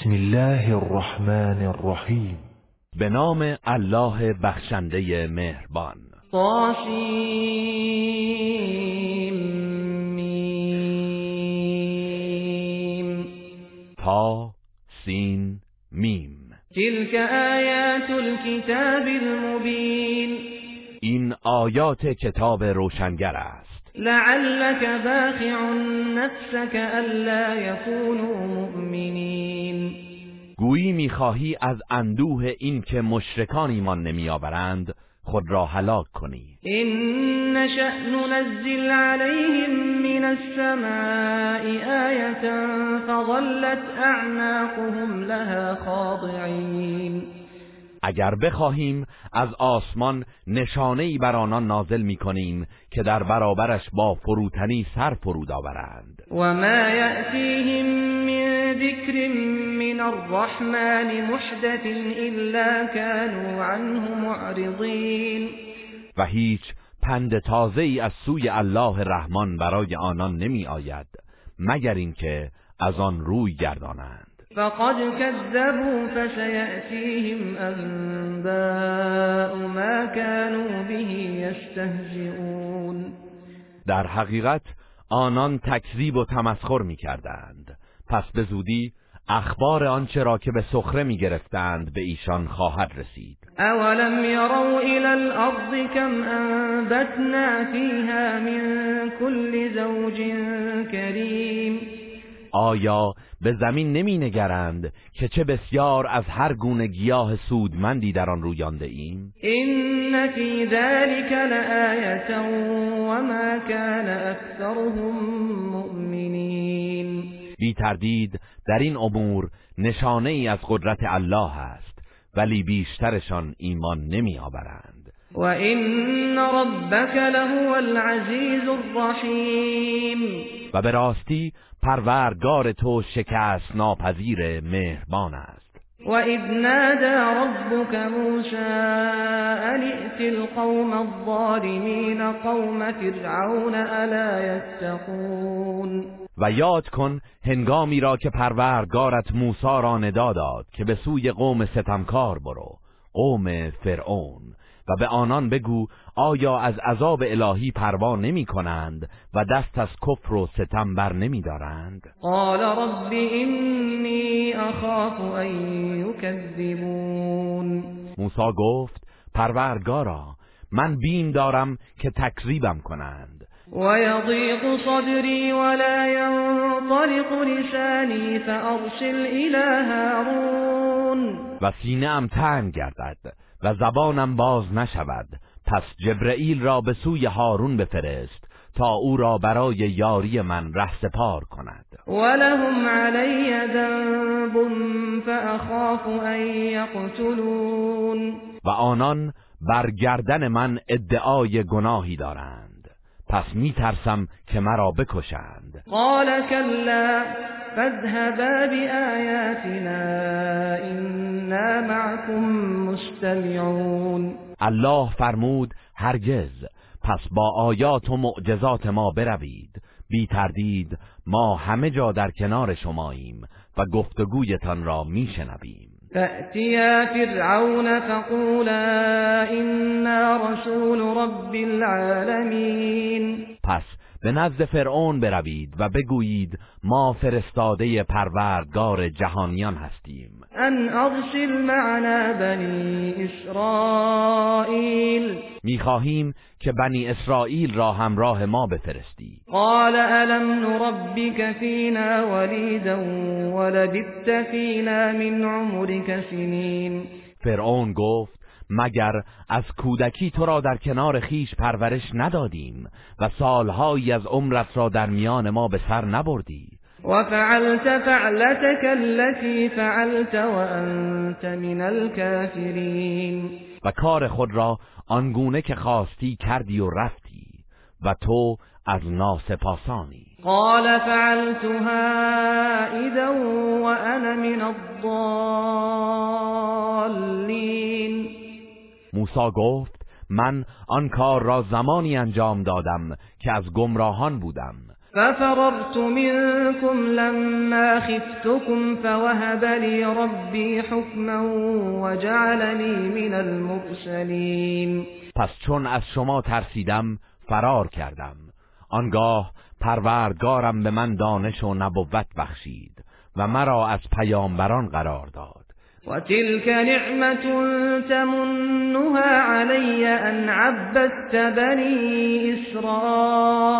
بسم الله الرحمن الرحیم. به نام الله بخشنده مهربان. طاسیم تا سین میم. تلك آیات الكتاب المبین. این آیات کتاب روشنگر است. لعلك باخع نفسك الا يكونوا مؤمنین گویی می‌خواهی از اندوه این که مشرکان ایمان نمیآورند خود را هلاک کنی. إن نشأ ننزل عليهم من السماء آية فظلت أعناقهم لها خاضعين. اگر بخواهیم از آسمان نشانه ای بر آنان نازل می‌کنیم که در برابرش با فروتنی سر فرود آورند. وما يأتيهم من ذكر من الرحمن محدث إلا كانوا عنه معرضين و هیچ پند تازه ای از سوی الله رحمان برای آنان نمی آید مگر اینکه از آن روی گردانند. فقد كذبوا فسيأتيهم أنباء ما كانوا به يستهزئون. در حقیقت آنان تکذیب و تمسخر می کردند پس به زودی اخبار آنچه را که به سخره می گرفتند به ایشان خواهد رسید. أولم يروا إلى الأرض كم أنبتنا فيها من كل زوج كريم. آیا به زمین نمی نگرند که چه بسیار از هر گونه گیاه سودمندی در آن رویانده ایم؟ إن في ذلك لآية وما كان أكثرهم مؤمنين. بی تردید در این امور نشانه ای از قدرت الله است ولی بیشترشان ایمان نمی آورند. وإن ربك لهو العزيز الرحيم. و به راستی پروردگار تو شکست ناپذیر مهربان است. وإذ نادى ربك موسى أن ائت القوم الظالمين قوم فرعون ألا يتقون و یاد کن هنگامی را که پروردگارت موسی را ندا داد که به سوی قوم ستمکار برو قوم فرعون. و به آنان بگو آیا از عذاب الهی پروا نمی کنند و دست از کفر و ستم بر نمی دارند قال رب إني أخاف أن يكذبون. موسی گفت پروردگارا من بیم دارم که تکذیبم کنند. ويضيق صدري ولا ينطلق لساني فأرسل إلى هارون. و سینه ام تنگ گردد و زبانم باز نشود. پس جبرئیل را به سوی هارون بفرست تا او را برای یاری من رهسپار کند. ولهم علي ذنب فأخاف أن يقتلون و آنان بر گردن من ادعای گناهی دارند. پس می ترسم که مرا بکشند. قال كلا فاذهبا بآياتنا إنا معكم مستمعون. الله فرمود هرگز پس با آیات و معجزات ما بروید. بی تردید ما همه جا در کنار شماییم و گفتگویتان را میشنویم. فأتيا فرعون فقولا إنا رسول رب العالمين. به نزد فرعون بروید و بگویید ما فرستاده پروردگار جهانیان هستیم. أن أرسل معنا بني إسرائيل می‌خواهیم که بنی اسرائیل را همراه ما بفرستی قال ألم نربك فينا وليدا ولبثت فينا من عمرك سنين فرعون گفت مگر از کودکی تو را در کنار خیش پرورش ندادیم و سالهایی از عمرت را در میان ما به سر نبردی؟ وفعلت فعلتك التي فعلت وأنت من الكافرين و کار خود را آنگونه که خواستی کردی و رفتی و تو از ناسپاسانی. قال فعلتها إذا وأنا من الضالين موسی گفت من آن کار را زمانی انجام دادم که از گمراهان بودم. ففررت منكم لما خفتكم فوهب لي ربي حكما وجعلني من المرسلين. پس چون از شما ترسیدم فرار کردم. آنگاه پروردگارم به من دانش و نبوت بخشید و مرا از پیامبران قرار داد. و تلك نعمت تمنها علی ان عبدت بنی اسرائیل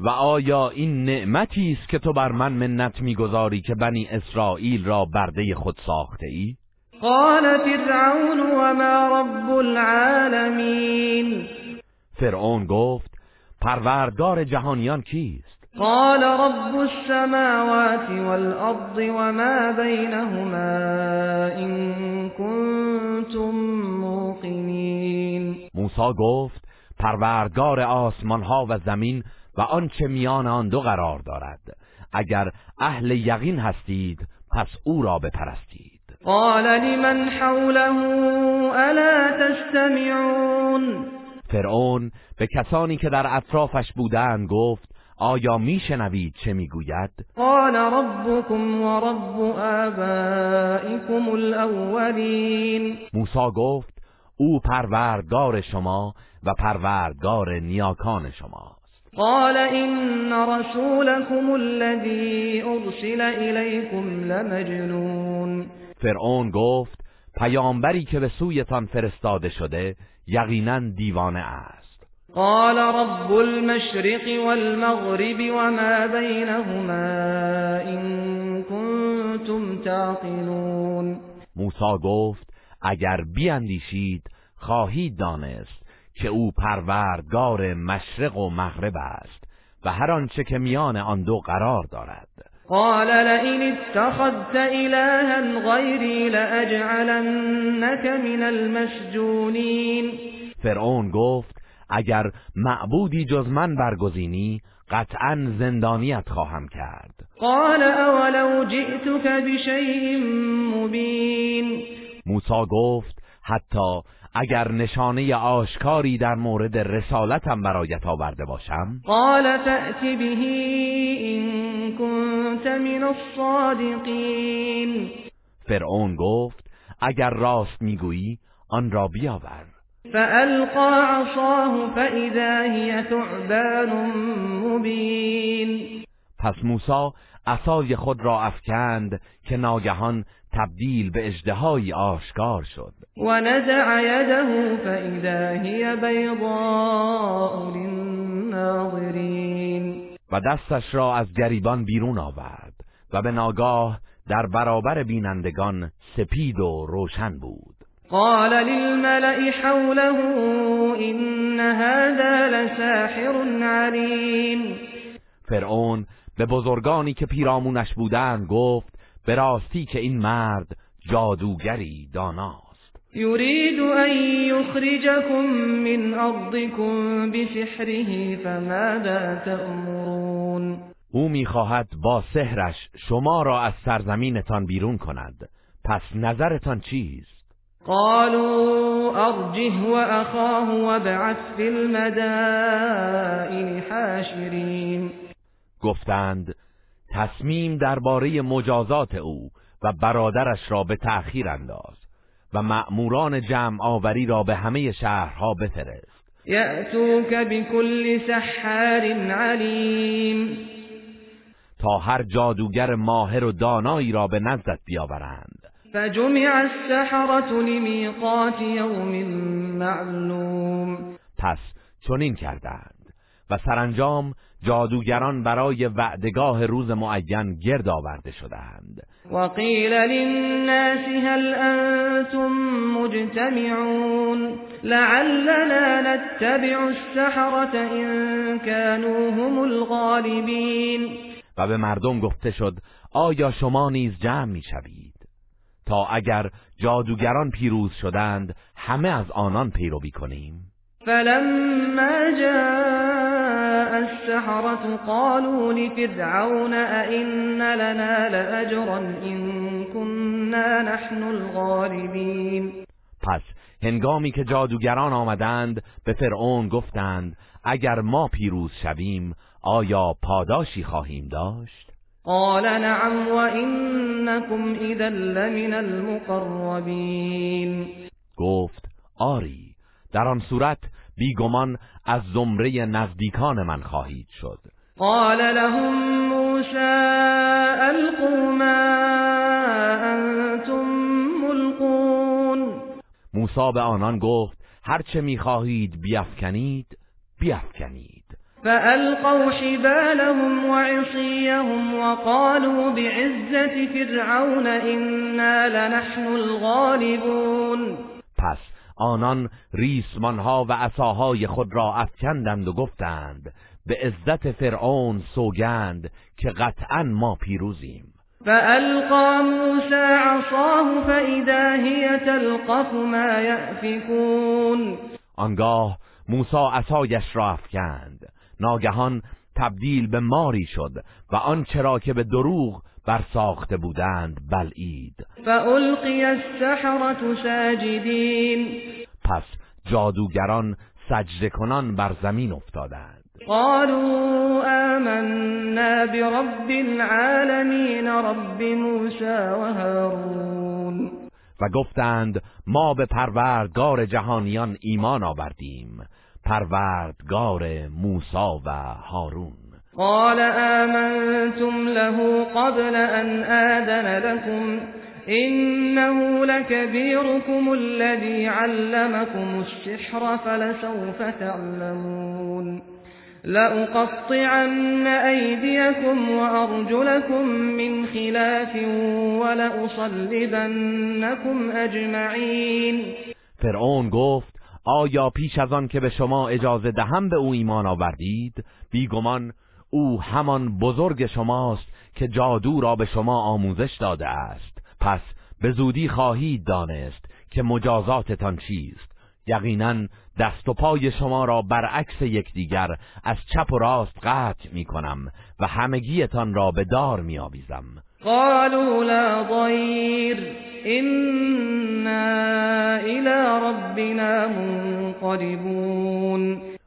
و آیا این نعمتی است که تو بر من منت می‌گذاری که بنی اسرائیل را برده خود ساخته ای؟ قال فرعون وما رب العالمین فرعون گفت پروردگار جهانیان کیست؟ قال رب السماوات والارض وما بينهما ان كنتم موقنین موسی گفت پروردگار آسمان ها و زمین و آنچه میان آن دو قرار دارد. اگر اهل یقین هستید پس او را بپرستید. قال لمن حوله الا تستمعون؟ فرعون به کسانی که در اطرافش بودند گفت آیا میشنوید چه می‌گوید؟ قال ربكم و رب آبائكم الاولین موسی گفت او پروردگار شما و پروردگار نیاکان شماست. قال ان رسولكم الذي ارسل اليكم لمجنون. فرعون گفت پیامبری که به سویتان فرستاده شده یقینا دیوانه است. قال رب المشرق والمغرب وما بينهما ان كنتم تعقلون. موسی گفت اگر بیاندیشید خواهید دانست که او پروردگار مشرق و مغرب است و هر آنچه که میان آن دو قرار دارد. قال لئن اتخذت إلها غيري لأجعلنك من المسجونين فرعون گفت اگر معبودی جز من برگزینی قطعا زندانیت خواهم کرد. قال اولو جئتك بشيء مبين موسی گفت حتی اگر نشانه آشکاری در مورد رسالتم برایت آورده باشم. قال فأت به این كنت من الصادقین. فرعون گفت اگر راست می‌گویی آن را بیاور. فألقى عصاه فإذا هي ثعبان مبین پس موسی عصای خود را افکند که ناگهان تبدیل به اجدهایی آشکار شد. و نزع یده فاذا هی بیضاء للناظرین و دستش را از گریبان بیرون آورد و به ناگاه در برابر بینندگان سپید و روشن بود. قال للملأ حوله إن هذا لساحر علیم فرعون به بزرگانی که پیرامونش بودند گفت به راستی که این مرد جادوگری داناست. یرید ان یخرجکم من ارضکم بسحره فماذا تأمرون؟ او می‌خواهد با سحرش شما را از سرزمینتان بیرون کند. پس نظرتان چیست؟ قالوا ارجه واخاه وابعث في المدائن حاشرین گفتند تصمیم درباره مجازات او و برادرش را به تأخیر انداز و مأموران جمع آوری را به همه شهرها بفرست. یأتوک بكل سحار علیم. تا هر جادوگر ماهر و دانایی را به نزدت بیاورند. فجمع السحرة لمیقات یوم معلوم. پس چنین کردند و سرانجام جادوگران برای وعدگاه روز معین گرد آورده شدند. و قیل للناس هل انتم مجتمعون؟ لعلنا نتبع السحرة ان كانوا هم الغالبین. و به مردم گفته شد آیا شما نیز جمع می‌شوید؟ تا اگر جادوگران پیروز شدند همه از آنان پیروی کنیم. فلما جاء السحرة قالوا لفرعون أئن لنا لأجرا إن كنا نحن الغالبين پس هنگامی که جادوگران آمدند به فرعون گفتند اگر ما پیروز شویم آیا پاداشی خواهیم داشت؟ قال نعم وإنكم اذا لمن المقربین گفت آری در آن صورت بیگمان از زمره نزدیکان من خواهید شد. قال لهم موسى القوا ما انتم ملقون. موسی به آنان گفت هرچه می‌خواهید بیافکنید بیافکنید. فألقوا حبالهم وعصيهم وقالوا بعزة فرعون إنا لنحن الغالبون. پس آنان ریسمانها و عصاهای خود را افکندند و گفتند به عزت فرعون سوگند که قطعا ما پیروزیم. فألقى موسى عصاه فإذا هي تلقف ما يأفكون. آنگاه موسی عصایش را افکند. ناگهان تبدیل به ماری شد و آنچه را که به دروغ بر ساخته بودند بلعید. فألقي السحرة ساجدين پس جادوگران سجده کنان بر زمین افتادند. قالوا آمنا برب العالمين رب موسى وهارون و گفتند ما به پروردگار جهانیان ایمان آوردیم. پروردگار موسی و هارون. قال آمنتم له قبل أن آذن لكم إنه لكبيركم الذي علمكم السحر فلسوف تعلمون. لأقطعن أيديكم وأرجلكم من خلاف ولأصلبنكم أجمعين. فرعون گفت آیا پیش از آن که به شما اجازه دهم به او ایمان آوردید؟ بیگمان او همان بزرگ شماست که جادو را به شما آموزش داده است. پس به زودی خواهید دانست که مجازاتتان چیست. یقینا دست و پای شما را برعکس یکدیگر از چپ و راست قطع می کنم و همگیتان را به دار می آویزم قالوا لا ضير إنا إلى ربنا منقلبون.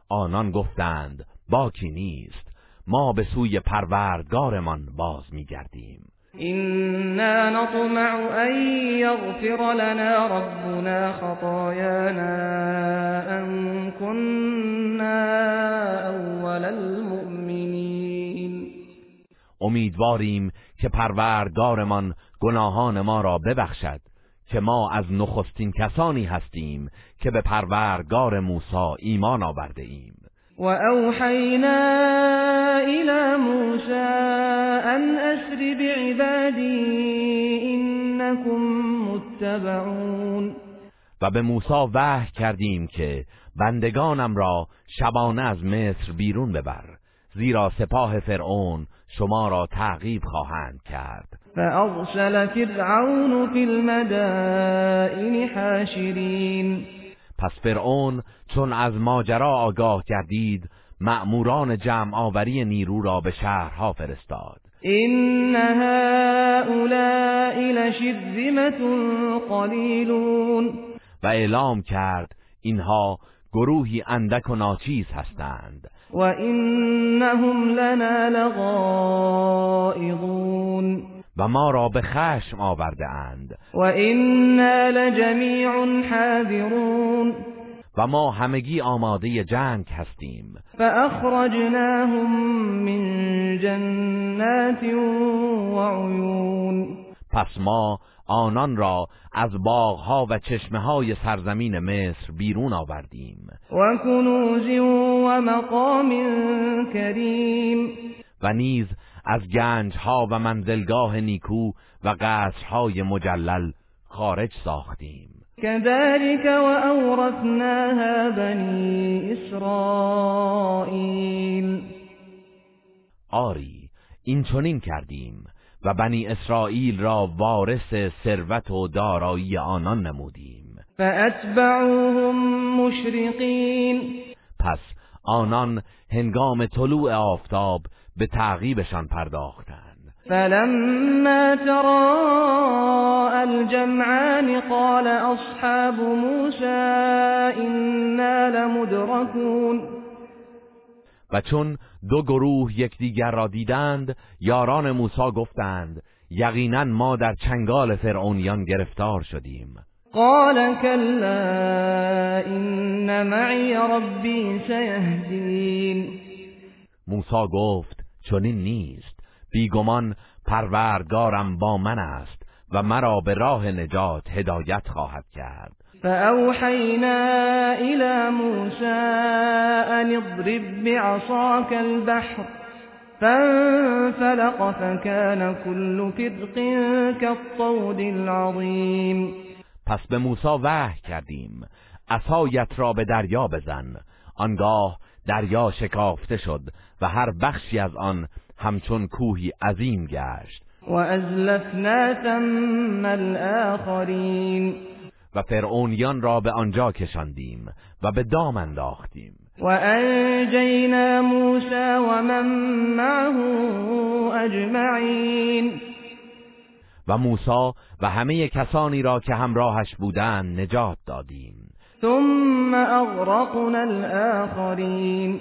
آنان گفتند باکی نیست ما به سوی پروردگارمان باز میگردیم. إنا نطمع أن يغفر لنا ربنا خطايانا أن كنا أول المؤمنين. امیدواریم که پروردگارمان گناهان ما را ببخشد که ما از نخستین کسانی هستیم که به پروردگار موسی ایمان آورده ایم. وأوحينا إلى موسى أن أسر بعبادي إنكم متبعون. و به موسی وحی کردیم که بندگانم را شبانه از مصر بیرون ببر زیرا سپاه فرعون شما را تعقیب خواهند کرد. فأرسل فرعون في المدائن حاشرين. پس فرعون چون از ماجرا آگاه گردید مأموران جمع آوری نیرو را به شهرها فرستاد. إن هؤلاء لشرذمة قلیلون و اعلام کرد اینها گروهی اندک و ناچیز هستند. وإنهم لنا لغائظون و ما را به خشم آورده اند. وإنا لجميع حاذرون و ما همگی آماده جنگ هستیم. فأخرجناهم من جنات وعيون پس ما آنان را از باغها و چشمه های سرزمین مصر بیرون آوردیم. وكنوز ومقام كريم. و نیز از گنجها و منزلگاه نیکو و قصرهای مجلل خارج ساختیم. كذلك وأورثناها بني إسرائيل. آری این چنین کردیم. و بنی اسرائیل را وارث ثروت و دارایی آنان نمودیم. فأتبعوهم مشرقين پس آنان هنگام طلوع آفتاب به تعقیبشان پرداختند. فلما تراءى الجمعان قال أصحاب موسى إنا لمدركون. و چون دو گروه یکدیگر را دیدند یاران موسی گفتند یقینا ما در چنگال فرعونیان گرفتار شدیم. قال كلا إن معي ربي سيهدين موسی گفت چنین نیست بیگمان پروردگارم با من است و مرا به راه نجات هدایت خواهد کرد. فأوحينا إلى موسى أن اضرب بعصاك البحر فانفلق فكان كل فرق كالطود العظيم. پس به موسی وحی کردیم. عصایت را به دریا بزن. آنگاه دریا شکافته شد و هر بخشی از آن همچون کوهی عظیم گشت. و ازلفنا ثم الاخرین و فرعونیان را به آنجا کشاندیم و به دام انداختیم. و انجینا موسی و من معه اجمعین. و موسی و همه کسانی را که همراهش بودند نجات دادیم. ثم اغرقنا الاخرین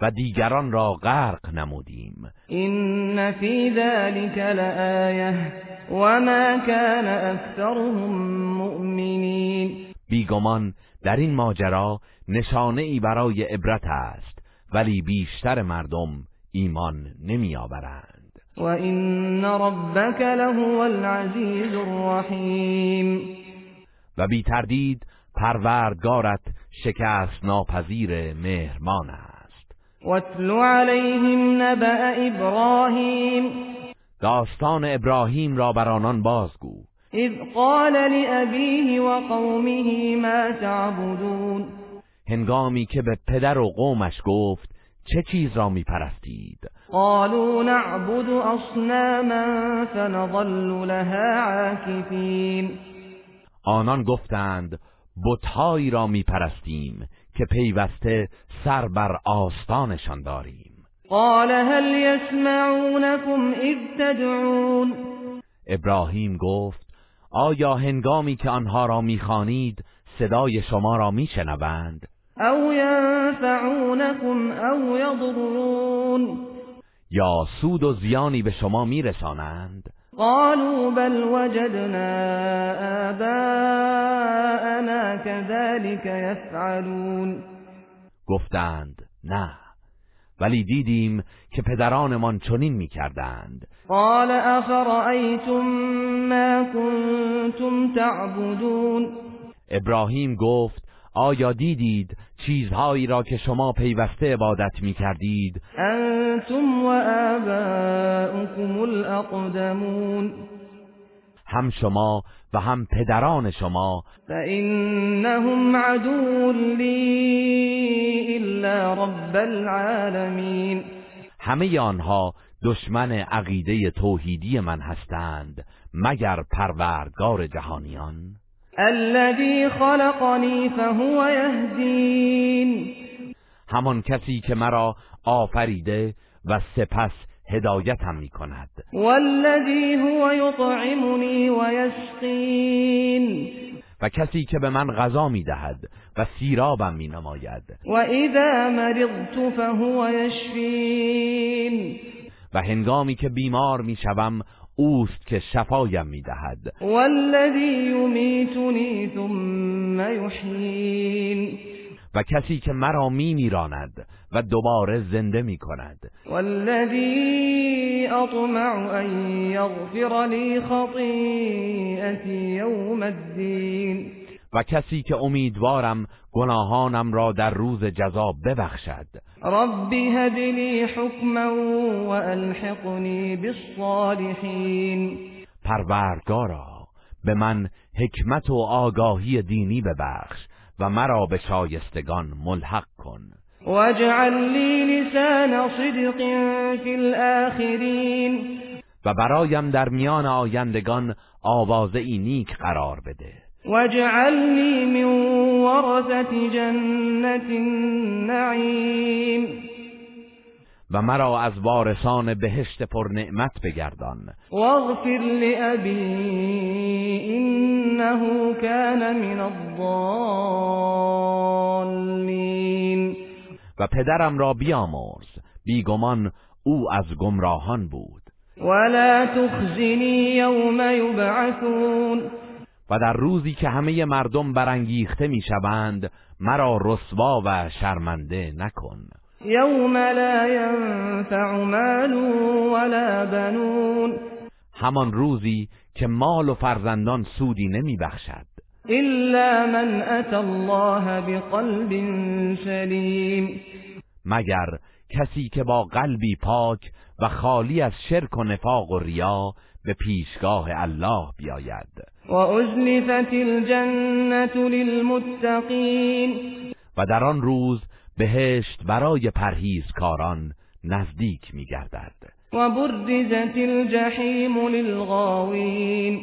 و دیگران را غرق نمودیم. این فی ذلك لآیه وما كان اکثرهم مؤمنین بیگمان در این ماجرا نشانه ای برای عبرت است ولی بیشتر مردم ایمان نمی آورند و این ربک لهو العزیز الرحیم و بی تردید پروردگارت شکست ناپذیر مهرمان است. واتل علیهم نبأ ابراهیم. داستان ابراهیم را بر آنان بازگو. اذ قال لأبیه و قومه ما تعبدون. هنگامی که به پدر و قومش گفت چه چیز را می پرستید قالوا نعبد اصناما فنظل لها عاکفین آنان گفتند بتهایی را می پرستیم که پیوسته سر بر آستانشان داریم. قال هل يسمعونكم اذ تدعون؟ ابراهیم گفت آیا هنگامی که آنها را می‌خوانید صدای شما را میشنوند؟ او ینفعونكم او یضرون. یا سود و زیانی به شما میرسانند؟ قالوا بل وجدنا آباءنا كذلك يفعلون. گفتند نه ولی دیدیم که پدرانمان چنین می‌کردند. قال افرأيتم ما كنتم تعبدون؟ ابراهیم گفت آیا دیدید چیزهایی را که شما پیوسته عبادت می کردید انتم و آباؤكم الاقدمون. هم شما و هم پدران شما. فإنهم عدو لی الا رب العالمین. همه آنها دشمن عقیده توحیدی من هستند مگر پروردگار جهانیان؟ الذي خلقني فهو يهدين. همان کسی که مرا آفریده و سپس هدایتم می کند والذي هو يطعمني ويسقين و کسی که به من غذا می دهد و سیرابم می نماید و اذا مرضت فهو يشفين و هنگامی که بیمار می شوم اوست که شفایم می دهد والذی یمیتنی ثم یحیین. و کسی که مرا می میراند و دوباره زنده می کند والذی اطمع ان یغفر لی خطیئتی یوم الدین. و کسی که امیدوارم گناهانم را در روز جزا ببخشد. ربی هدلی حکما و الحقنی بالصالحین. پروردگارا به من حکمت و آگاهی دینی ببخش و مرا به شایستگان ملحق کن. واجعل لی لسان صدق فی الاخرین. و برایم در میان آیندگان آوازه ای نیک قرار بده. واجعلني من ورثة جنة النعیم و مرا از وارثان بهشت پر نعمت بگردان. واغفر لأبی انه كان من الضالین و پدرم را بیامرز. بیگمان او از گمراهان بود. ولا تخزنی یوم یبعثون و در روزی که همه مردم برانگیخته می‌شوند مرا رسوا و شرمنده نکن. یوم لا ینفع مال ولا بنون. همان روزی که مال و فرزندان سودی نمی بخشد الا من اتى الله بقلب سلیم مگر کسی که با قلبی پاک و خالی از شرک و نفاق و ریا به پیشگاه الله بیاید؟ و ازلفت الجنة للمتقین و در آن روز بهشت برای پرهیزکاران نزدیک میگردد. و برزت الجحیم للغاوین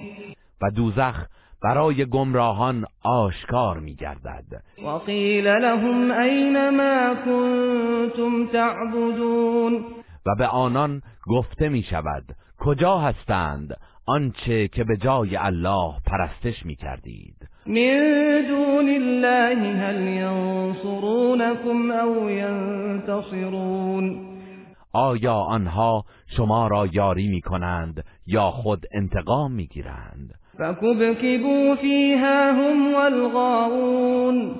و دوزخ برای گمراهان آشکار میگردد. و قیل لهم این ما کنتم تعبدون؟ و به آنان گفته می شود کجا هستند؟ آنچه که به جای الله پرستش می کردید من دون الله هل ینصرونكم او ینتصرون. آیا آنها شما را یاری می کنند یا خود انتقام می گیرند فکبکبوا فیها هم والغاوون.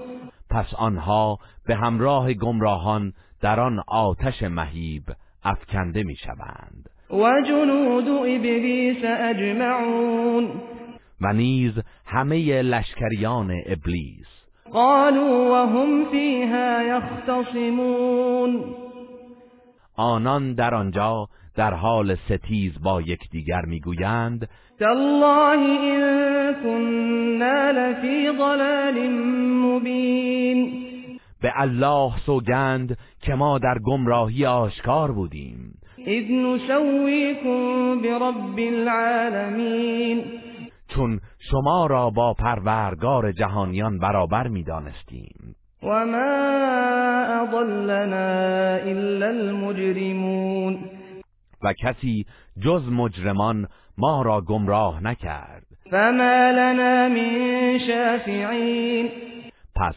پس آنها به همراه گمراهان در آن آتش مهیب افکنده می شوند و جنود ابلیس اجمعون و نیز همه لشکریان ابلیس. قالوا وهم فيها يختصمون. آنان در آنجا در حال ستیز با یکدیگر می‌گویند تالله ان كنا لفی ضلال مبین به الله سوگند که ما در گمراهی آشکار بودیم. اذ نسویکم برب العالمین چون شما را با پروردگار جهانیان برابر می‌دانستیم. و ما اضلنا الا المجرمون. و کسی جز مجرمان ما را گمراه نکرد. فما لنا من شافعین پس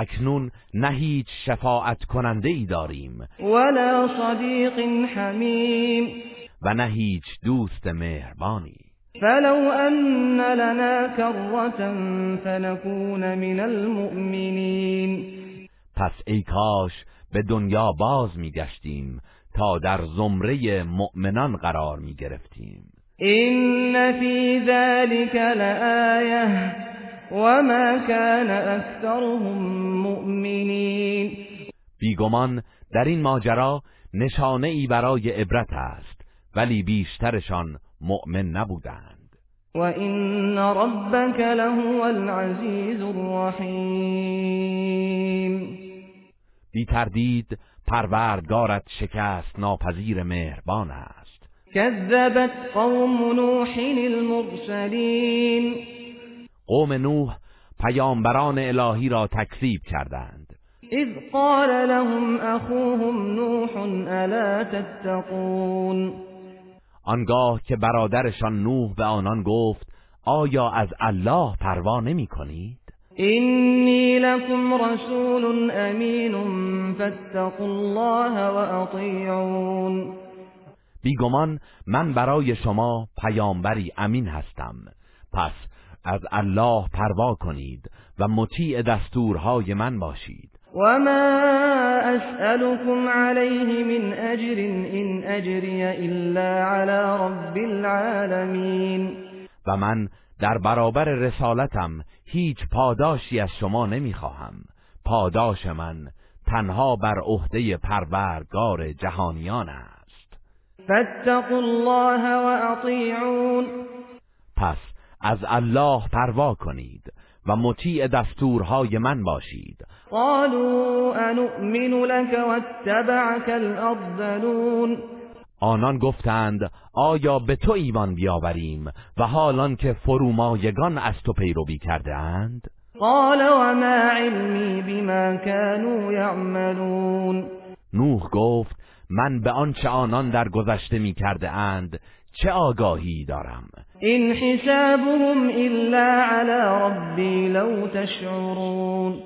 اکنون نه هیچ شفاعت کننده ای داریم. ولا صدیق حمیم. و نه هیچ دوست مهربانی. فلو ان لنا كرة فنكون من المؤمنین. پس ای کاش به دنیا باز میگشتیم تا در زمره مؤمنان قرار می گرفتیم این فی ذلك لآیه. وما كان اکثرهم مؤمنین بیگمان در این ماجرا نشانه ای برای عبرت است ولی بیشترشان مؤمن نبودند. و این ربک لهو العزیز الرحیم بی تردید پروردگارت شکست ناپذیر مهربان است. کذبت قوم نوح المرسلین قوم نوح پیامبران الهی را تکذیب کردند. اذ قال لهم اخوهم نوح الا تتقون؟ آنگاه که برادرشان نوح به آنان گفت آیا از الله پروا نمی کنید؟ اینی لكم رسول امین فاتقوا الله و بیگمان من برای شما پیامبری امین هستم. پس از الله پروا کنید و مطیع دستورهای من باشید. و ما اسألكم علیه من اجر این اجری الا علی رب العالمین و من در برابر رسالتم هیچ پاداشی از شما نمی‌خواهم. پاداش من تنها بر عهده پروردگار جهانیان است. فاتقوا الله و اطیعون پس از الله پروا کنید و مطیع دستورهای من باشید. قالوا انؤمن لك واتبعك الارذلون آنان گفتند آیا به تو ایمان بیاوریم و حالان که فرومایگان از تو پیروی کرده اند قال وما علمی بما كانوا یعملون نوح گفت من به آنچه آنان در گذشته می کرده اند چه آگاهی دارم؟ این حسابهم الا علی ربی لو تشعرون.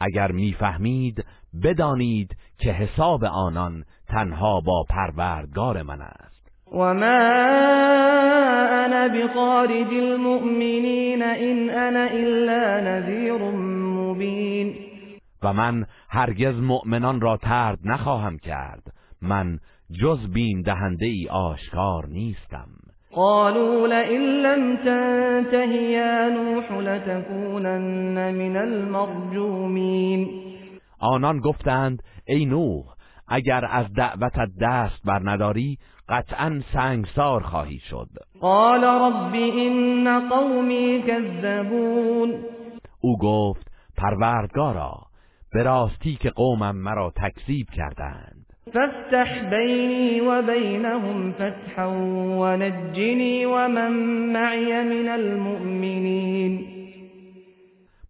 اگر می‌فهمید بدانید که حساب آنان تنها با پروردگار من است. و ما انا بخارج المؤمنین این انا الا نذیر مبین. و من هرگز مؤمنان را ترد نخواهم کرد. من جز بین دهنده ای آشکار نیستم. قالوا لئن لم تنته یا نوح لتكونن من المرجومین. آنان گفتند ای نوح اگر از دعوتت دست بر نداری قطعا سنگسار خواهی شد. قال رب این قومی کذبون او گفت پروردگارا به راستی که قومم مرا تکذیب کردند. فافتح بینی و بینهم فتحا و نجنی و من المؤمنین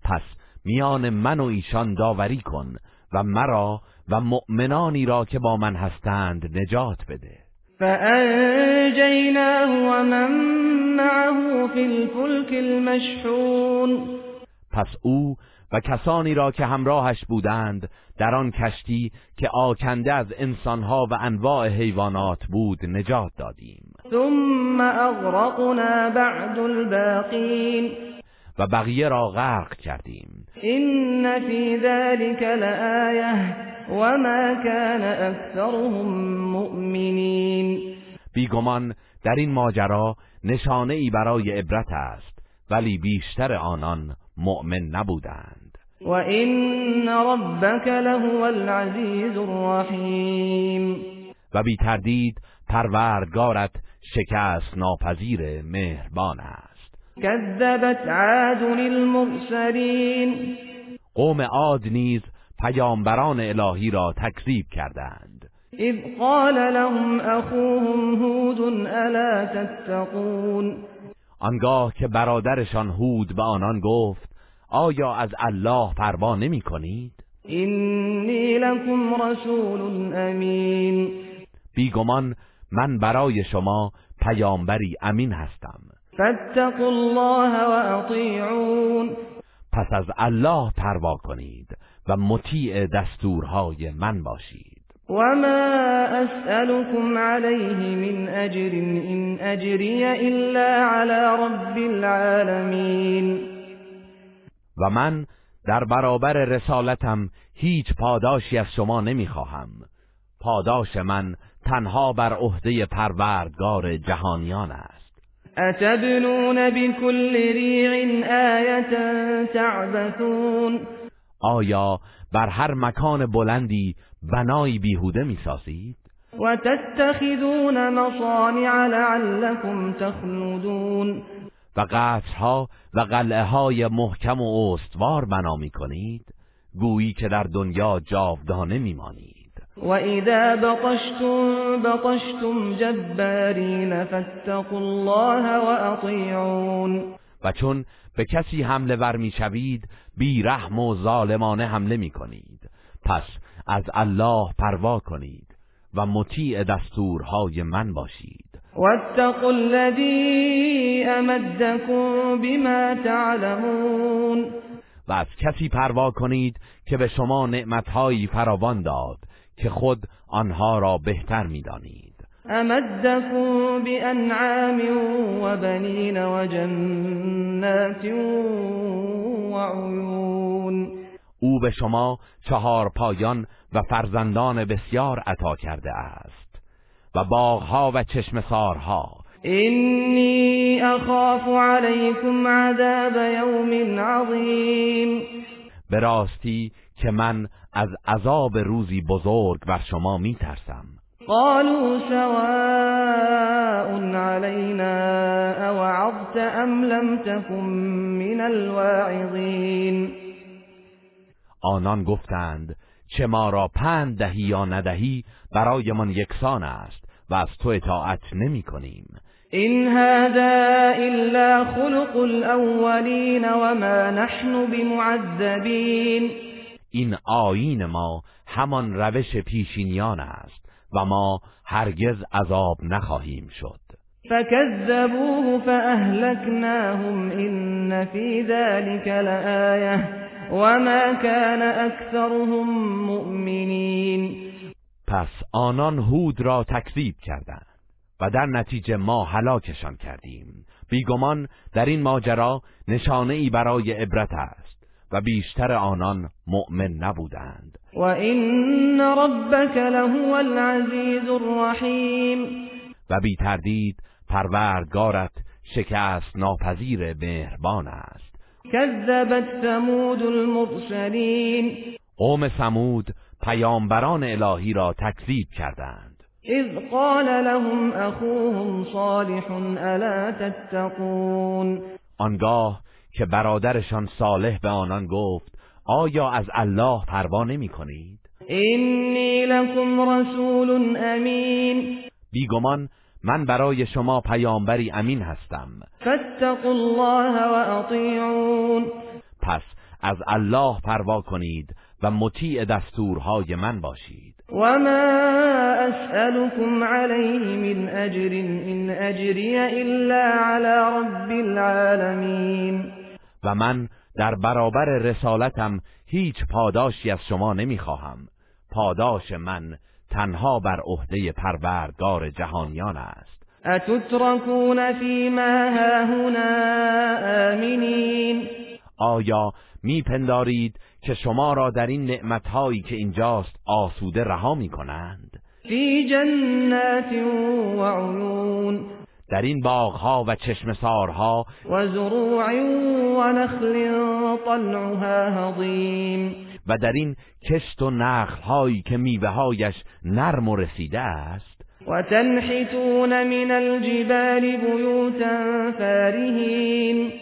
پس میان من و ایشان داوری کن و مرا و مؤمنانی را که با من هستند نجات بده. فانجیناه و من معه فی الفلک المشحون. پس او و کسانی را که همراهش بودند در آن کشتی که آکنده از انسانها و انواع حیوانات بود نجات دادیم. ثم اغرقنا بعد الباقین. و بقیه را غرق کردیم. این فی ذلك لآیه وما كان اکثرهم مؤمنین. بیگمان در این ماجرا نشانه ای برای عبرت است ولی بیشتر آنان مؤمن نبودند. و این ربک لهو العزیز الرحیم و بی تردید پروردگارت شکست ناپذیر مهربان است. کذبت عاد المرسلین قوم عاد نیز پیامبران الهی را تکذیب کردند. اذ قال لهم اخوهم هود الا تتقون؟ آنگاه که برادرشان هود به آنان گفت آیا از الله پروا نمی کنید؟ اینی لکم رسول امین. بیگمان من برای شما پیامبری امین هستم. فاتقوا الله و اطیعون پس از الله پروا کنید و مطیع دستورهای من باشید. وما اسألكم عليه من اجر ان اجري الا على رب العالمین و من در برابر رسالتم هیچ پاداشی از شما نمی‌خواهم. پاداش من تنها بر عهده پروردگار جهانیان است. اتبنون بكل ریع آیه تعبثون؟ آیا بر هر مکان بلندی بنای بیهوده می‌سازید؟ و تتخذون مصانع لعلكم تخلدون. و قصرها و قلعه های محکم و استوار بنا می کنید گویی که در دنیا جاودانه میمانید. و اذا بطشتم بطشتم جبارین فاتقوا الله و اطیعون. و چون به کسی حمله ور می‌شوید بی رحم و ظالمانه حمله می کنید پس از الله پروا کنید و مطیع دستورهای من باشید. واتقوا الذي امدكم بما تعلمون. و از کسی پروا کنید که به شما نعمتهایی فراوان داد که خود آنها را بهتر می‌دانید. امدكم بانعام و بنین و جنات و عیون او به شما چهار پایان و فرزندان بسیار عطا کرده است و باغها و چشمسارها اینی اخاف علیکم عذاب یوم عظیم به راستی که من از عذاب روزی بزرگ بر شما می ترسم قالوا سواء علينا اوعظت ام لم تكن من الواعظین آنان گفتند چه ما را پند دهی یا ندهی برایمان یکسان است و از تو اطاعت نمی کنیم. این هذا الا خلق الاولین وما نحن بمعذبین این آیین ما همان روش پیشینیان است و ما هرگز عذاب نخواهیم شد. فكذبوه فأهلكناهم إن في ذلك لآية وما كان أكثرهم مؤمنين. پس آنان هود را تکذیب کردند. و در نتیجه ما هلاکشان کردیم. بیگمان در این ماجرا نشانه ای برای عبرت است و بیشتر آنان مؤمن نبودند. و این ربک لهو العزیز الرحیم. و بی تردید پروردگارت شکست ناپذیر مهربان است. کذبت ثمود المرسلین. قوم ثمود پیامبران الهی را تکذیب کردند. اذ قال لهم اخوهم صالح الا تتقون؟ آنگاه که برادرشان صالح به آنان گفت آیا از الله پروا نمی کنید؟ اینی لکم رسول امین بیگمان من برای شما پیامبری امین هستم. فاتقوا الله و اطیعون پس از الله پروا کنید و مطیع دستورهای من باشید. و ما اسألكم علیه من اجر این اجری الا علی رب العالمین و من در برابر رسالتم هیچ پاداشی از شما نمی‌خواهم. پاداش من تنها بر عهده پروردگار جهانیان است. اتترکون فیما هاهنا آمنین آیا میپندارید که شما را در این نعمتهایی که اینجاست آسوده رها می‌کنند. فی جنات و عیون. در این باغها و چشمسارها و زروع و نخل طلعها هضیم و در این کشت و نخلهایی که میوههایش نرم و رسیده است. و تنحتون من الجبال بیوتا فارهین.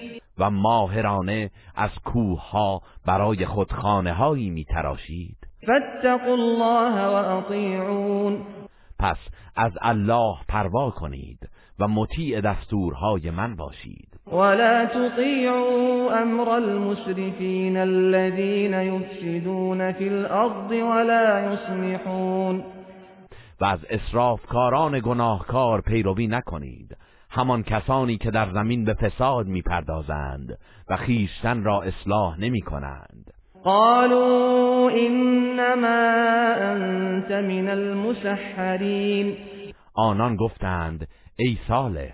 و ماهرانه از کوه ها برای خود خانه هایی می تراشید فاتقوا الله و اطیعون. پس از الله پروا کنید و مطیع دستورهای من باشید. ولا تطیعوا امر المسرفین الذين يفسدون في الارض ولا يصلحون و از اسرافکاران گناهکار پیروی نکنید. همان کسانی که در زمین به فساد می‌پردازند و خیشتن را اصلاح نمی کنند قالوا انما انت من المسحرین. آنان گفتند ای صالح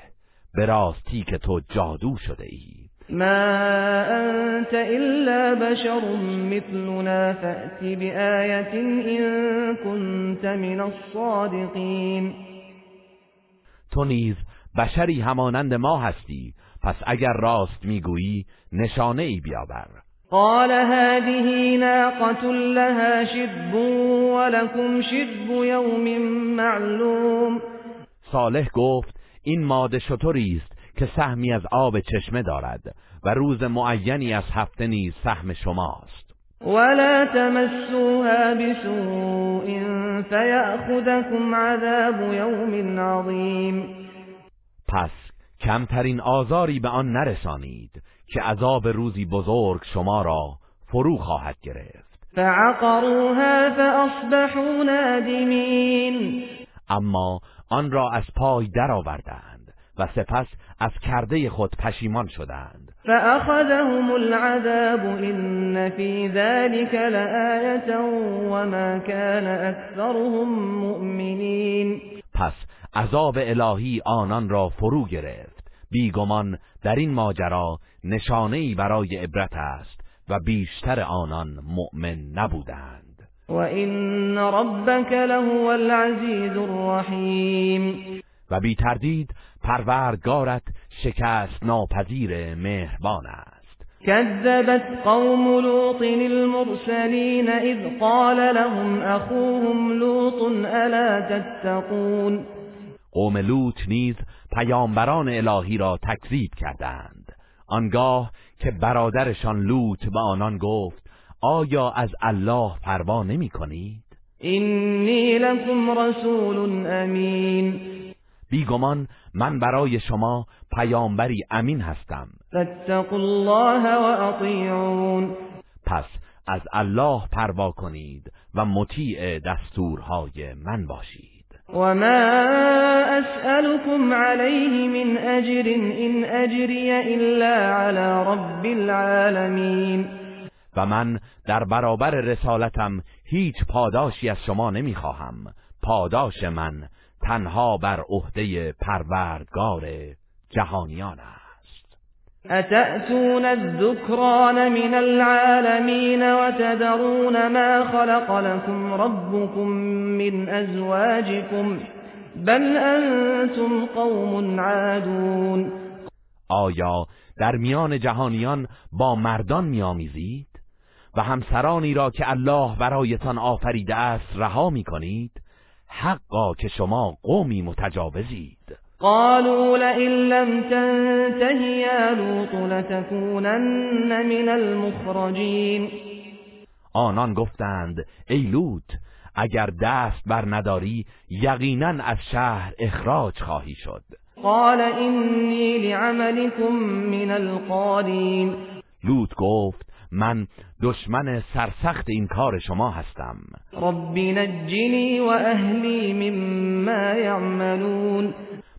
به راستی که تو جادو شده ای ما انت الا بشر مثلنا فأت بآیت ان كنت من الصادقین. تو نیز بشری همانند ما هستی پس اگر راست می‌گویی نشانه ای بیاور. قال هذه ناقة لها شرب ولكم شرب یوم معلوم. صالح گفت این ماده شطوری است که سهمی از آب چشمه دارد و روز معینی از هفته نیز سهم شماست. ولا تمسوها بسوء فيأخذكم عذاب یوم عظیم پس کمترین آزاری به آن نرسانید که عذاب روزی بزرگ شما را فرو خواهد گرفت. فعقروها فاصبحوا نادمین. اما آن را از پای درآوردند و سپس از کرده خود پشیمان شدند. فأخذهم العذاب إن في ذلك لآية وما كان أكثرهم مؤمنين پس عذاب الهی آنان را فرو گرفت. بیگمان در این ماجرا نشانه برای عبرت است و بیشتر آنان مؤمن نبودند. و این ربک لهو العزیز الرحیم. و بی تردید پروردگارت شکست ناپذیر مهربان است. كذبت قوم لوط المرسلین اذ قال لهم اخوهم لوط الا تتقون. قوم لوط نیز پیامبران الهی را تکذیب کردند. آنگاه که برادرشان لوط به آنان گفت آیا از الله پروا نمی کنید؟ اینی لکم رسول امین. بیگمان من برای شما پیامبری امین هستم. فاتقوا الله و اطیعون. پس از الله پروا کنید و مطیع دستورهای من باشید. وما أسألكم عليه من أجر إن أجري إلا على رب العالمين. و من در برابر رسالتم هیچ پاداشی از شما نمی‌خواهم. پاداش من تنها بر عهده پروردگار جهانیان است. اتأتون الذکران من العالمین وتدرون ما خلق لكم ربكم من ازواجكم بل انتم قوم عادون آیا در میان جهانیان با مردان میآمیزید؟ و همسرانی را که الله برایتان آفریده است رها می کنید حقا که شما قومی متجاوزید. قالوا لئن لم تنته یا لوط لتكونن من المخرجین آنان گفتند ای لوط اگر دست بر نداری یقینا از شهر اخراج خواهی شد. قال اینی لعملكم من القالین لوط گفت من دشمن سرسخت این کار شما هستم. رب نجنی و اهلی مما یعملون.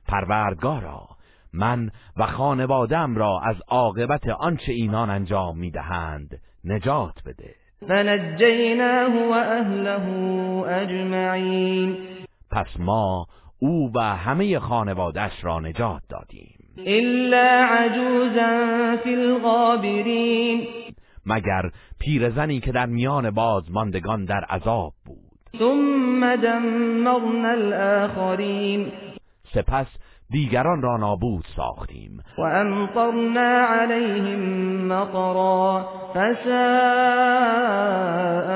پروردگارا من و خانوادم را از عاقبت آنچه اینان انجام می‌دهند نجات بده. فنجیناه و اهله اجمعین. پس ما او و همه خانوادش را نجات دادیم. الا عجوزا فی الغابرین. مگر پیرزنی که در میان بازماندگان در عذاب بود؟ ثم دمرنا الاخرین سپس دیگران را نابود ساختیم. و امطرنا علیهم مطرا فساء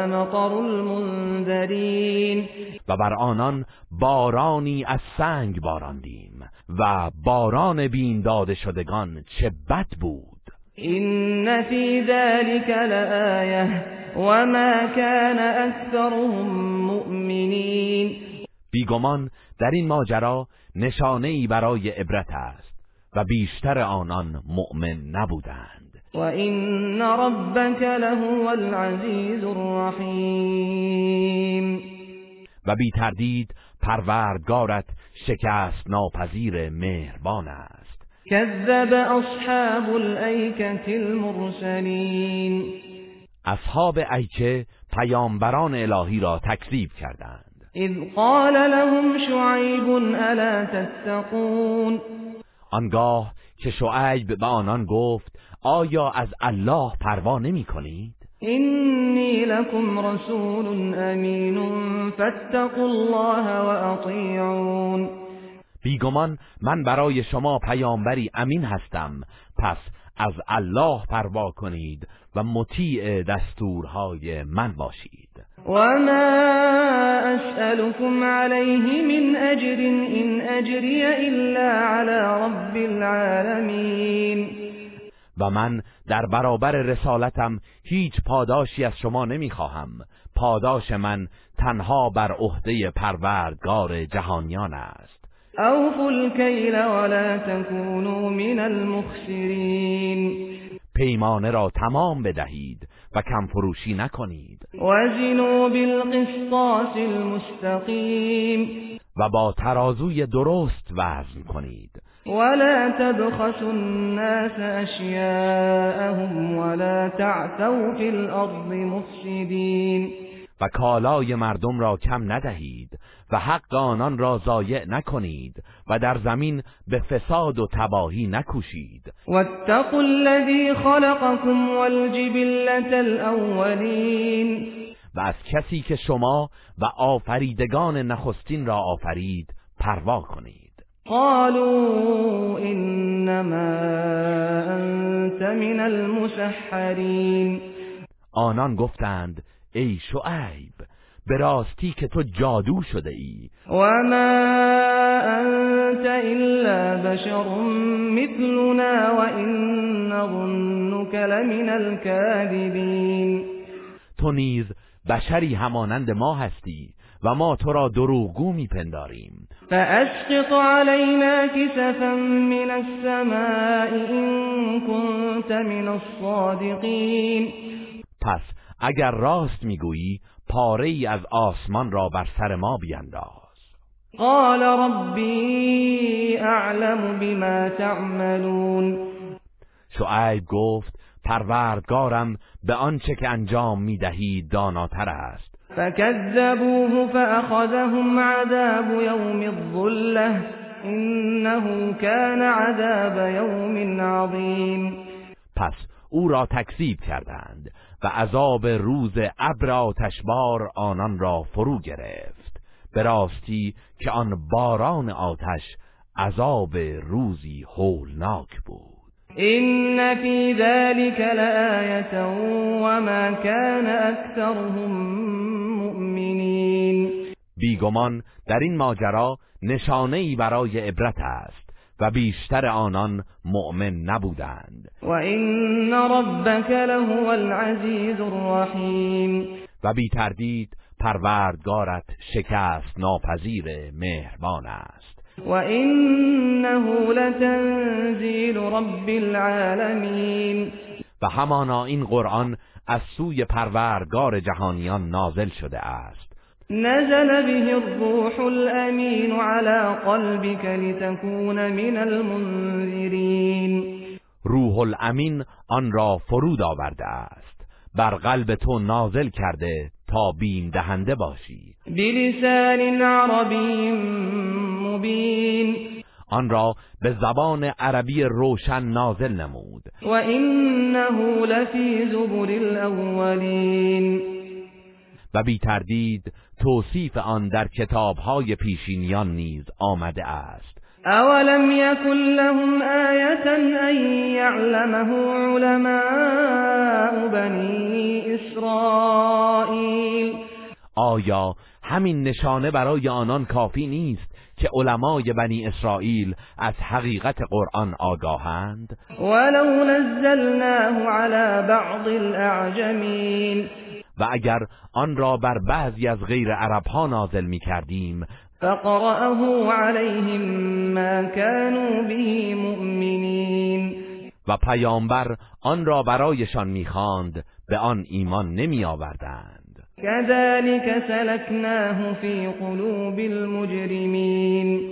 مطر المنذرین و بر آنان بارانی از سنگ باراندیم و باران بین داده شدگان چه بد بود. این فی ذلك لآیه وما كان اکثرهم مؤمنین بیگمان در این ماجرا نشانه ای برای عبرت است و بیشتر آنان مؤمن نبودند. و این ربک لهو العزیز الرحیم. و بی تردید پروردگارت شکست ناپذیر مهربان است. کذب اصحاب الایکه المرسلین. اصحاب ایکه پیامبران الهی را تکذیب کردند. اذ قال لهم شعیب الا تتقون آنگاه که شعیب به آنان گفت آیا از الله پروا نمی کنید؟ اینی لکم رسول امین فاتقوا الله و اطیعون بیگمان من برای شما پیامبری امین هستم پس از الله پروا کنید و مطیع دستورهای من باشید وما أسألكم عليه من أجر إن أجري إلا على رب العالمين. و من در برابر رسالتم هیچ پاداشی از شما نمی‌خواهم. پاداش من تنها بر عهده پروردگار جهانیان است. اوفوا الكیل ولا تكونوا من المخسرین پیمانه را تمام بدهید و کم فروشی نکنید. وزنوا بالقسطاس المستقیم. و با ترازوی درست وزن کنید. ولا تبخسوا الناس اشیاءهم ولا تعثوا في الارض مفسدین و کالای مردم را کم ندهید و حق آنان را ضایع نکنید و در زمین به فساد و تباهی نکوشید. واتقوا الذی خلقكم والجبلة الاولین و از کسی که شما و آفریدگان نخستین را آفرید پروا کنید. قالوا انما انت من المسحرین آنان گفتند ای شعیب به راستی که تو جادو شده ای. و ما انت الا بشر مثلنا و این نظنك لمن الكاذبین تو نیز بشری همانند ما هستی و ما تو را دروغگو میپنداریم. فاسقط علینا کسفا من السماء ان كنت من الصادقین پس اگر راست می‌گویی پاره ای از آسمان را بر سر ما بینداز. قال ربی اعلم بما تعملون. شعیب گفت پروردگارم به آنچه که انجام می‌دهید داناتر است. فكذبوه فأخذهم عذاب يوم الظلة إنه كان عذاب يوم عظیم. پس او را تکذیب کردند. و عذاب روز ابر آتشبار آنان را فرو گرفت. به راستی که آن باران آتش عذاب روزی هولناک بود. إن في ذلك لآية وما كان أكثرهم مؤمنين. بیگمان در این ماجرا نشانه ای برای عبرت است. و بیشتر آنان مؤمن نبودند. و این ربك لهو العزیز الرحیم. و بی تردید پروردگارت شکست ناپذیر مهربان است. و انه لتنزیل رب العالمین. و همانا این قرآن از سوی پروردگار جهانیان نازل شده است. نزل به الروح الامین على قلبك لتكون من المنذرین روح الامین آن را فرود آورده است. بر قلب تو نازل کرده تا بیم دهنده باشی. بلسان عربی مبین. آن را به زبان عربی روشن نازل نمود. و انه لفی زبر الاولین. و بی تردید توصیف آن در کتابهای پیشینیان نیز آمده است. اولم یکن لهم آیتا ان یعلمه علماء بنی اسرائیل. آیا همین نشانه برای آنان کافی نیست که علمای بنی اسرائیل از حقیقت قرآن آگاهند؟ ولو نزلناه على بعض الاعجمین و اگر آن را بر بعضی از غیر عرب ها نازل می کردیم فقرأه عليهم ما كانوا به مؤمنین. و پیامبر آن را برایشان می‌خواند به آن ایمان نمی آوردند كذلك سلكناه في قلوب المجرمین.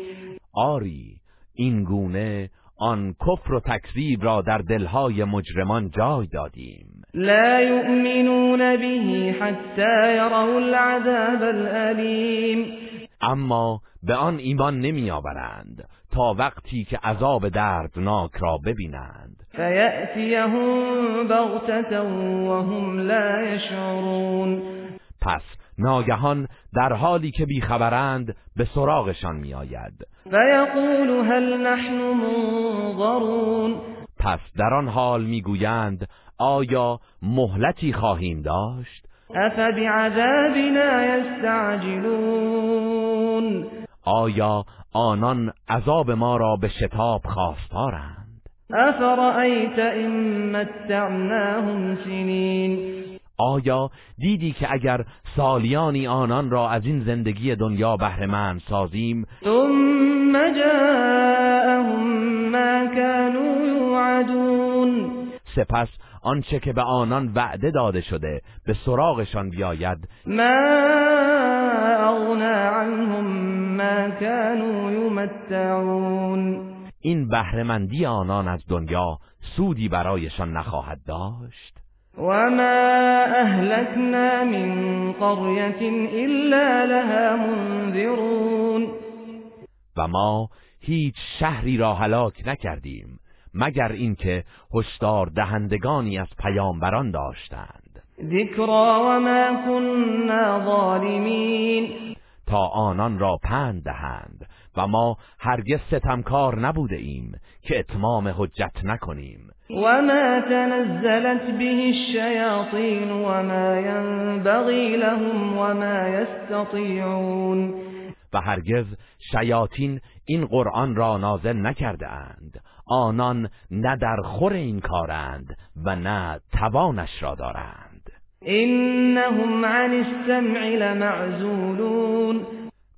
آری این گونه آن کفر و تکذیب را در دلهای مجرمان جای دادیم. لا يؤمنون به حتى يروا العذاب الأليم. اما به آن ایمان نمی آورند تا وقتی که عذاب دردناک را ببینند. فیأتیهم بغتة وهم لا يشعرون. پس ناگهان در حالی که بیخبرند به سراغشان میآید. فیقول هل نحن منظرون. پس در آن حال می‌گویند آیا مهلتی خواهیم داشت؟ افبعذابنا یستعجلون آیا آنان عذاب ما را به شتاب خواستارند؟ افرأیت ان متعناهم سنین آیا دیدی که اگر سالیانی آنان را از این زندگی دنیا بهرهمند سازیم؟ ثم جاءهم ما كانوا يوعدون. سپس آنچه که به آنان وعده داده شده به سراغشان بیاید. ما اغنا عنهم ما كانوا يمتعون. این بهرهمندی آنان از دنیا سودی برایشان نخواهد داشت. وما اهلكنا من قرية الا لها منذرون. و ما هیچ شهری را هلاک نکردیم. مگر اینکه هشدار دهندگانی از پیامبران داشتند. ذکرا وما كنا ظالمین. تا آنان را پند دهند و ما هرگز ستمکار نبوده ایم که اتمام حجت نکنیم. وما تنزلت به الشياطين وما ينبغي لهم وما يستطيعون و هرگز شیاطین این قرآن را نازل نکرده اند. آنان نه در خور این کارند و نه توانش را دارند. انهم عن السمع لمعزولون.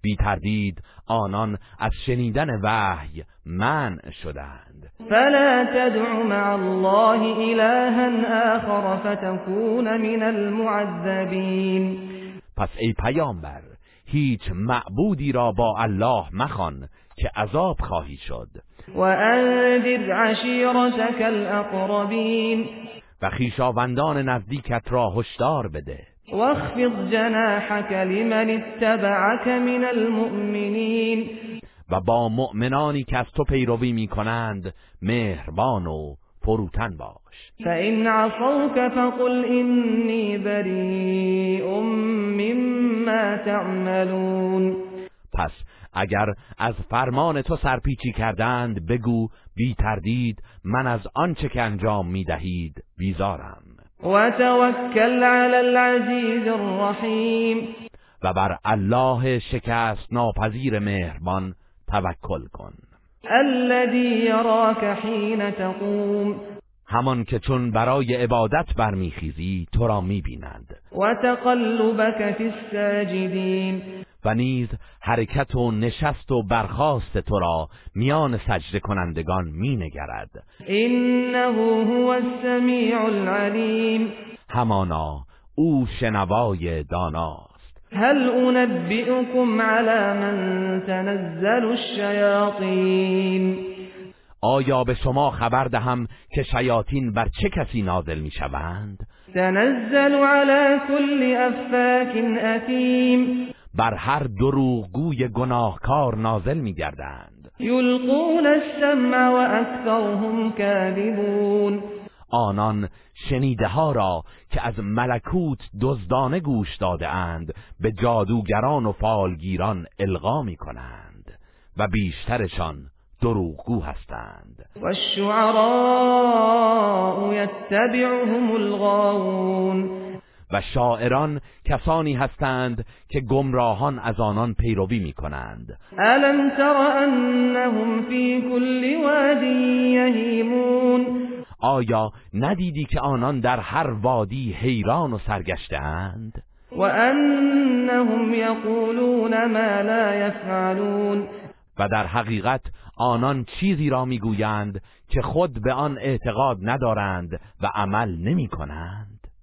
بی تردید آنان از شنیدن وحی منع شدند. فلا تدع مع الله إلها آخر فتكون من المعذبین. پس ای پیامبر هیچ معبودی را با الله مخوان که عذاب خواهی شد. و انذر عشیرتك الاقربین و خیشاوندان نزدیکت را هشدار بده. واخفض جناحك لمن اتبعك من المؤمنین و با مؤمنانی که از تو پیروی می کنند مهربان و فروتن باش. فإن عصوك فقل إني بريء مما تعملون. پس اگر از فرمان تو سرپیچی کردند بگو بی تردید من از آنچه که انجام می دهید بیزارم. و توکل علی العزیز الرحیم. و بر الله شکست ناپذیر مهربان توکل کن. الذي يراك حين تقوم. همان که چون برای عبادت برمیخیزی تو را می‌بیند. و تقلبك فی الساجدین. و نیز حرکت و نشست و برخاست تو را میان سجده کنندگان مینگرد. انه هو السمیع العلیم. همانا او شنوای داناست. هل انبئكم على من تنزل الشیاطین؟ آیا به شما خبر دهم که شیاطین بر چه کسی نازل می شوند؟ تنزل على كل افاک اثیم بر هر دروغگوی گناهکار نازل می گردند یلقون السمع و اکثرهم کاذبون. آنان شنیده ها را که از ملکوت دزدانه گوش داده اند به جادوگران و فالگیران القا می کنند و بیشترشان دروغگو هستند. و الشعراء یتبعهم الغاوون. و شاعران کسانی هستند که گمراهان از آنان پیروی می کنند الم تر انهم فی كل واد یهیمون آیا ندیدی که آنان در هر وادی حیران و سرگشته اند و انهم یقولون ما لا یفعلون و در حقیقت آنان چیزی را می‌گویند که خود به آن اعتقاد ندارند و عمل نمی کنند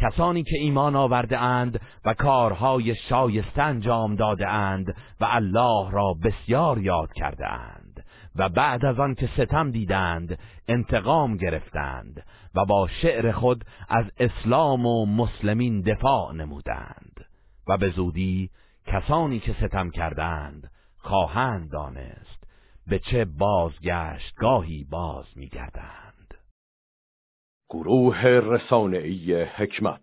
کسانی که ایمان آورده اند و کارهای شایسته انجام داده اند و الله را بسیار یاد کرده اند و بعد از آن که ستم دیدند انتقام گرفتند و با شعر خود از اسلام و مسلمین دفاع نمودند و به زودی کسانی که ستم کردند خواهند دانست به چه بازگشتگاهی باز میگردند. گروه رسانه‌ای حکمت.